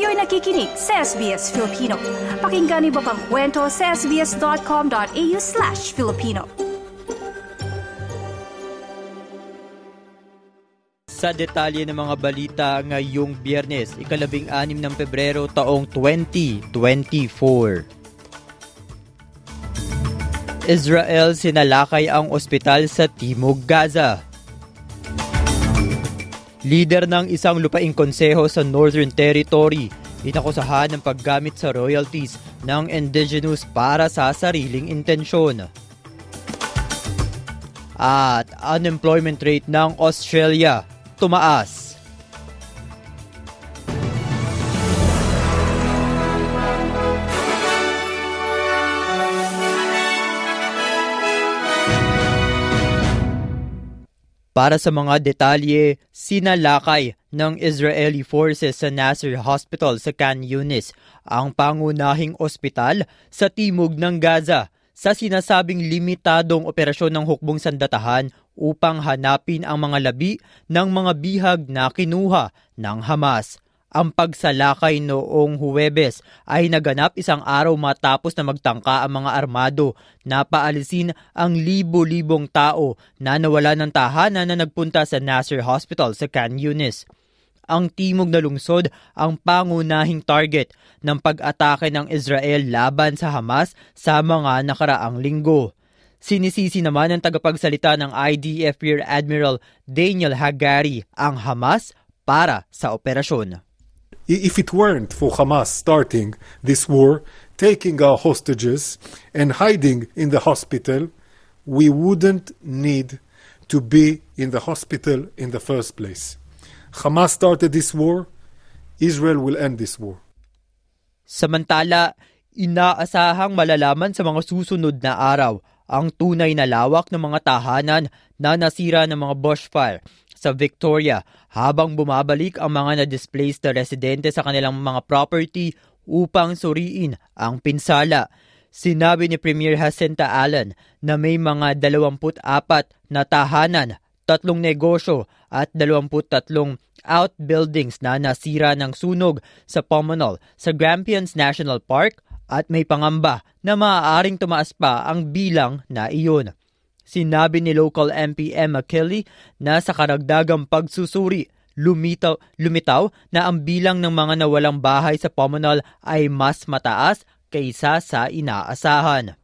Kayo'y nakikinig sa SBS Filipino. Pakinggan niyo pa ang kwento sa sbs.com.au slash Filipino. Sa detalye ng mga balita ngayong biyernes, ikalabing anim ng Pebrero taong 2024. Israel sinalakay ang ospital sa Timog Gaza. Leader ng isang lupaing konseho sa Northern Territory, inakusahan ng paggamit sa royalties ng indigenous para sa sariling intensyon. At unemployment rate ng Australia tumaas. Para sa mga detalye, sinalakay ng Israeli forces sa Nasser Hospital sa Khan Yunis, ang pangunahing ospital sa timog ng Gaza sa sinasabing limitadong operasyon ng hukbong sandatahan upang hanapin ang mga labi ng mga bihag na kinuha ng Hamas. Ang pagsalakay noong Huwebes ay naganap isang araw matapos na magtangka ang mga armado na paalisin ang libo-libong tao na nawala ng tahanan na nagpunta sa Nasser Hospital sa Khan Yunis. Ang timog na lungsod ang pangunahing target ng pag-atake ng Israel laban sa Hamas sa mga nakaraang linggo. Sinisisi naman ng tagapagsalita ng IDF Rear Admiral Daniel Hagari ang Hamas para sa operasyon. If it weren't for Hamas starting this war, taking our hostages, and hiding in the hospital, we wouldn't need to be in the hospital in the first place. Hamas started this war, Israel will end this war. Samantala, inaasahang malalaman sa mga susunod na araw ang tunay na lawak ng mga tahanan na nasira ng mga bushfire sa Victoria habang bumabalik ang mga na-displaced na residente sa kanilang mga property upang suriin ang pinsala. Sinabi ni Premier Jacinta Allen na may mga 24 na tahanan, tatlong negosyo at 23 outbuildings na nasira ng sunog sa Pomonol sa Grampians National Park at may pangamba na maaaring tumaas pa ang bilang na iyon. Sinabi ni local MP Emma Kelly na sa karagdagang pagsusuri, lumitaw, lumitaw na ang bilang ng mga nawalang bahay sa Pomonal ay mas mataas kaysa sa inaasahan.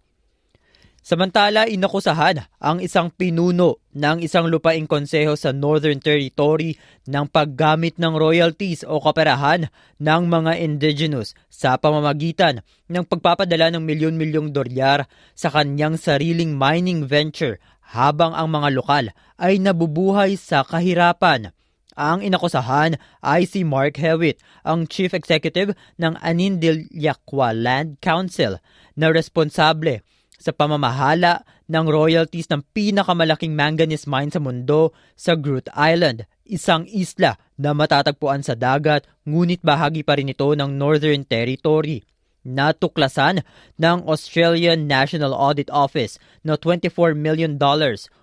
Samantala, inakusahan ang isang pinuno ng isang lupaing konseho sa Northern Territory ng paggamit ng royalties o kaperahan ng mga indigenous sa pamamagitan ng pagpapadala ng milyon-milyong dolyar sa kanyang sariling mining venture habang ang mga lokal ay nabubuhay sa kahirapan. Ang inakusahan ay si Mark Hewitt, ang Chief Executive ng Anindilyakwa Land Council na responsable sa pamamahala ng royalties ng pinakamalaking manganese mine sa mundo sa Groot Island, isang isla na matatagpuan sa dagat ngunit bahagi pa rin ito ng Northern Territory. Natuklasan ng Australian National Audit Office na $24 million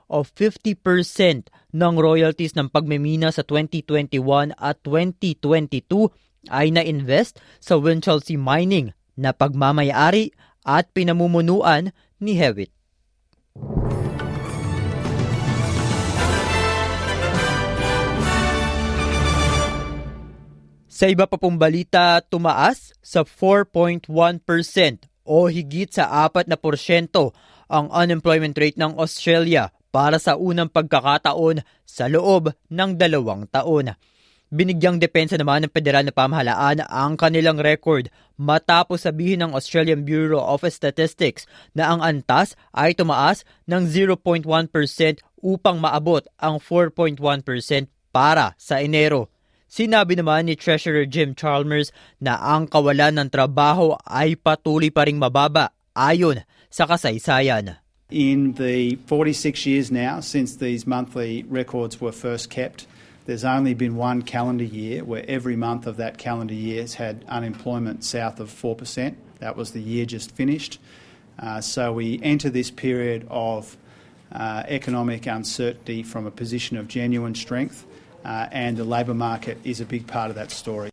o 50% ng royalties ng pagmimina sa 2021 at 2022 ay na-invest sa Winchelsea Mining na pagmamayari at pinamumunuan ni Hewitt. Sa iba pa pong balita, tumaas sa 4.1% o higit sa 4 na porsyento ang unemployment rate ng Australia para sa unang pagkakataon sa loob ng dalawang taon. Binigyang depensa naman ng federal na pamahalaan ang kanilang record matapos sabihin ng Australian Bureau of Statistics na ang antas ay tumaas ng 0.1% upang maabot ang 4.1% para sa Enero. Sinabi naman ni Treasurer Jim Chalmers na ang kawalan ng trabaho ay patuloy pa ring mababa ayon sa kasaysayan. In the 46 years now since these monthly records were first kept, There's only been one calendar year where every month of that calendar year has had unemployment south of 4%. That was the year just finished. Uh, so we enter this period of uh, economic uncertainty from a position of genuine strength, uh, and the labour market is a big part of that story.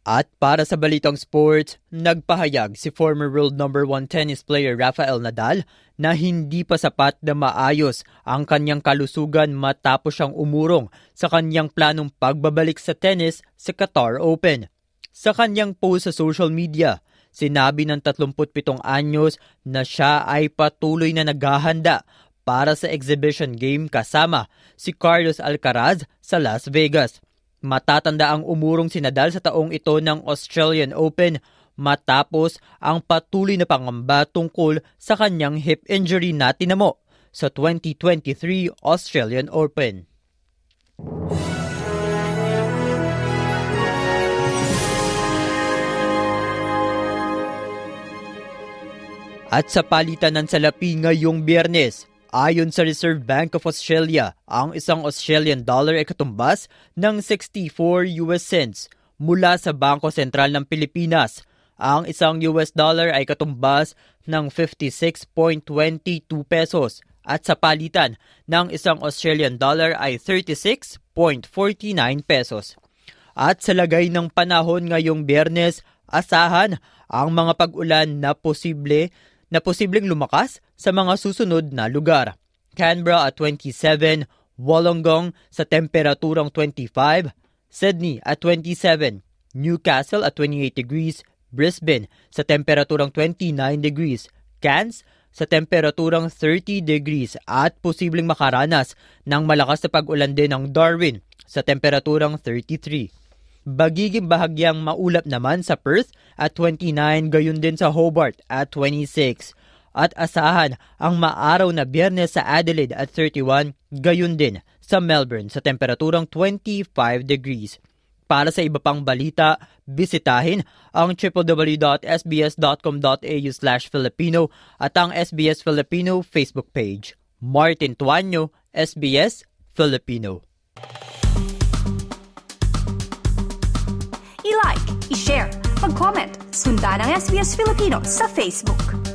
At para sa balitang sports, nagpahayag si former world number 1 tennis player Rafael Nadal na hindi pa sapat na maayos ang kanyang kalusugan matapos siyang umurong sa kanyang planong pagbabalik sa tennis sa Qatar Open. Sa kanyang post sa social media, sinabi ng 37 anyos na siya ay patuloy na naghahanda para sa exhibition game kasama si Carlos Alcaraz sa Las Vegas. Matatanda ang umurong si Nadal sa taong ito ng Australian Open matapos ang patuloy na pangamba tungkol sa kanyang hip injury na tinamo sa 2023 Australian Open. At sa palitan ng salapi ngayong biyernes, Ayon sa Reserve Bank of Australia, ang isang Australian dollar ay katumbas ng 64 US cents mula sa Bangko Sentral ng Pilipinas. Ang isang US dollar ay katumbas ng 56.22 pesos at sa palitan ng isang Australian dollar ay 36.49 pesos. At sa lagay ng panahon ngayong biyernes, asahan ang mga pag-ulan na posible na posibleng lumakas sa mga susunod na lugar. Canberra at 27, Wollongong sa temperaturang 25, Sydney at 27, Newcastle at 28 degrees, Brisbane sa temperaturang 29 degrees, Cairns sa temperaturang 30 degrees at posibleng makaranas ng malakas na pag-ulan din ng Darwin sa temperaturang 33. Bagiging bahagyang maulap naman sa Perth at 29, gayon din sa Hobart at 26. At asahan ang maaraw na biyernes sa Adelaide at 31, gayon din sa Melbourne sa temperaturang 25 degrees. Para sa iba pang balita, bisitahin ang www.sbs.com.au slash Filipino at ang SBS Filipino Facebook page. Martin Tuanyo, SBS Filipino. I-like, i-share, mag-comment, sundan ang SBS Filipino sa Facebook.